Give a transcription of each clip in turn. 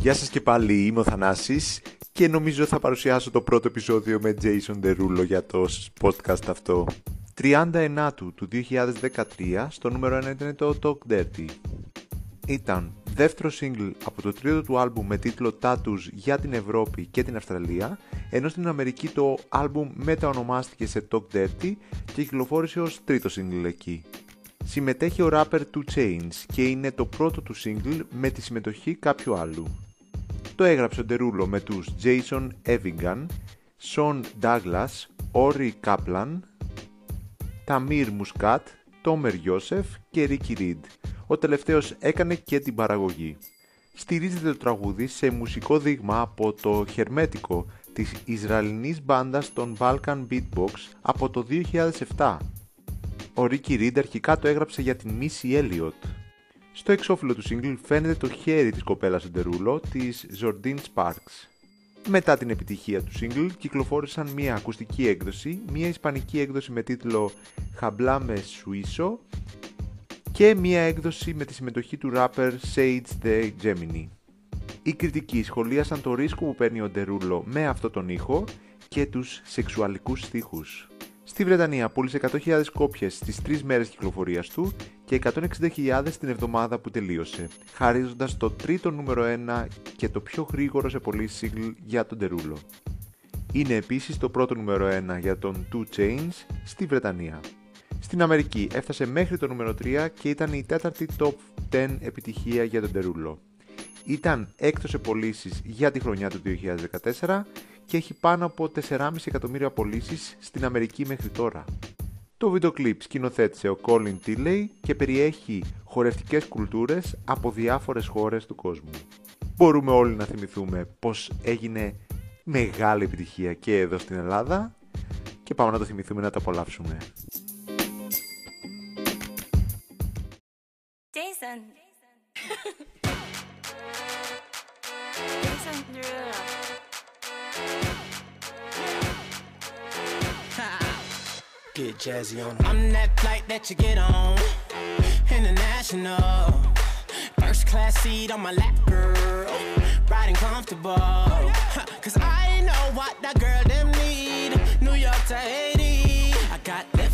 Γεια σας και πάλι, είμαι ο Θανάσης και νομίζω θα παρουσιάσω το πρώτο επεισόδιο με Jason Derulo για το podcast αυτό. 39 του 2013, στο νούμερο 1 ήταν το Talk Dirty. Ήταν δεύτερο single από το τρίτο του άλμπουμ με τίτλο Tattoos για την Ευρώπη και την Αυστραλία, ενώ στην Αμερική το άλμπουμ μεταονομάστηκε σε Talk Dirty και κυκλοφόρησε ως τρίτο single εκεί. Συμμετέχει ο rapper 2 Chains και είναι το πρώτο του single με τη συμμετοχή κάποιου άλλου. Το έγραψε ο Ντερούλο με τους Jason Evigan, Sean Douglas, Ori Kaplan, Tamir Muscat, Tomer Yosef και Ricky Reed. Ο τελευταίος έκανε και την παραγωγή. Στηρίζεται το τραγούδι σε μουσικό δείγμα από το Χερμέτικο της Ισραηλινής μπάντας των Balkan Beatbox από το 2007. Ο Ricky Reed αρχικά το έγραψε για την Missy Elliott. Στο εξώφυλλο του single φαίνεται το χέρι της κοπέλας Εντερούλο, της Zordine Sparks. Μετά την επιτυχία του single κυκλοφόρησαν μια ακουστική έκδοση, μια ισπανική έκδοση με τίτλο Hablame Suizo και μια έκδοση με τη συμμετοχή του rapper Sage the Gemini. Οι κριτικοί σχολίασαν το ρίσκο που παίρνει ο Ντερούλο με αυτό τον ήχο και τους σεξουαλικούς στίχους. Στη Βρετανία πούλησε 100.000 κόπιες στις 3 μέρες κυκλοφορίας του και 160.000 την εβδομάδα που τελείωσε, χαρίζοντας το τρίτο νούμερο 1 και το πιο γρήγορο σε πωλήσει single για τον Τερούλο. Είναι επίσης το πρώτο νούμερο 1 για τον 2 Chains στη Βρετανία. Στην Αμερική έφτασε μέχρι το νούμερο 3 και ήταν η τέταρτη top 10 επιτυχία για τον Τερούλο. Ήταν έκτος σε πωλήσεις για τη χρονιά του 2014 και έχει πάνω από 4,5 εκατομμύρια πωλήσεις στην Αμερική μέχρι τώρα. Το βίντεο κλιπ σκηνοθέτησε ο Colin Tilley και περιέχει χορευτικές κουλτούρες από διάφορες χώρες του κόσμου. Μπορούμε όλοι να θυμηθούμε πως έγινε μεγάλη επιτυχία και εδώ στην Ελλάδα και πάμε να το θυμηθούμε να το απολαύσουμε. Get jazzy on. I'm that flight that you get on. International. First class seat on my lap, girl. Riding comfortable. Cause I know what that girl them need. New York to Haiti.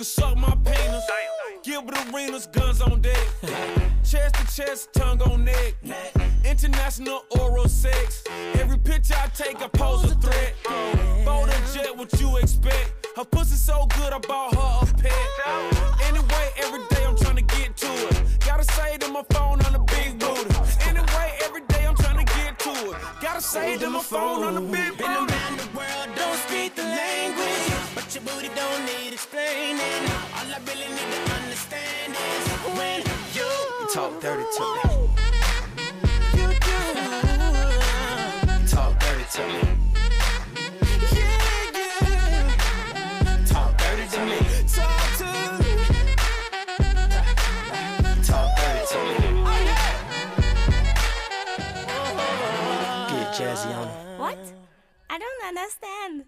Can suck my penis. Gilbert Arenas, guns on deck. chest to chest, tongue on neck. International oral sex. Every picture I take, I pose a threat. Bold and jet, what you expect? Her pussy so good, I bought her a pet. Anyway, every day I'm trying to get to it. Gotta say to my phone on the big booty. Anyway, every day I'm trying to get to it. Gotta say to my phone on the big booty. talk dirty to me. You talk dirty to me. Talk dirty to me. Talk to me. Talk dirty to me. Get jazzy on. What? I don't understand.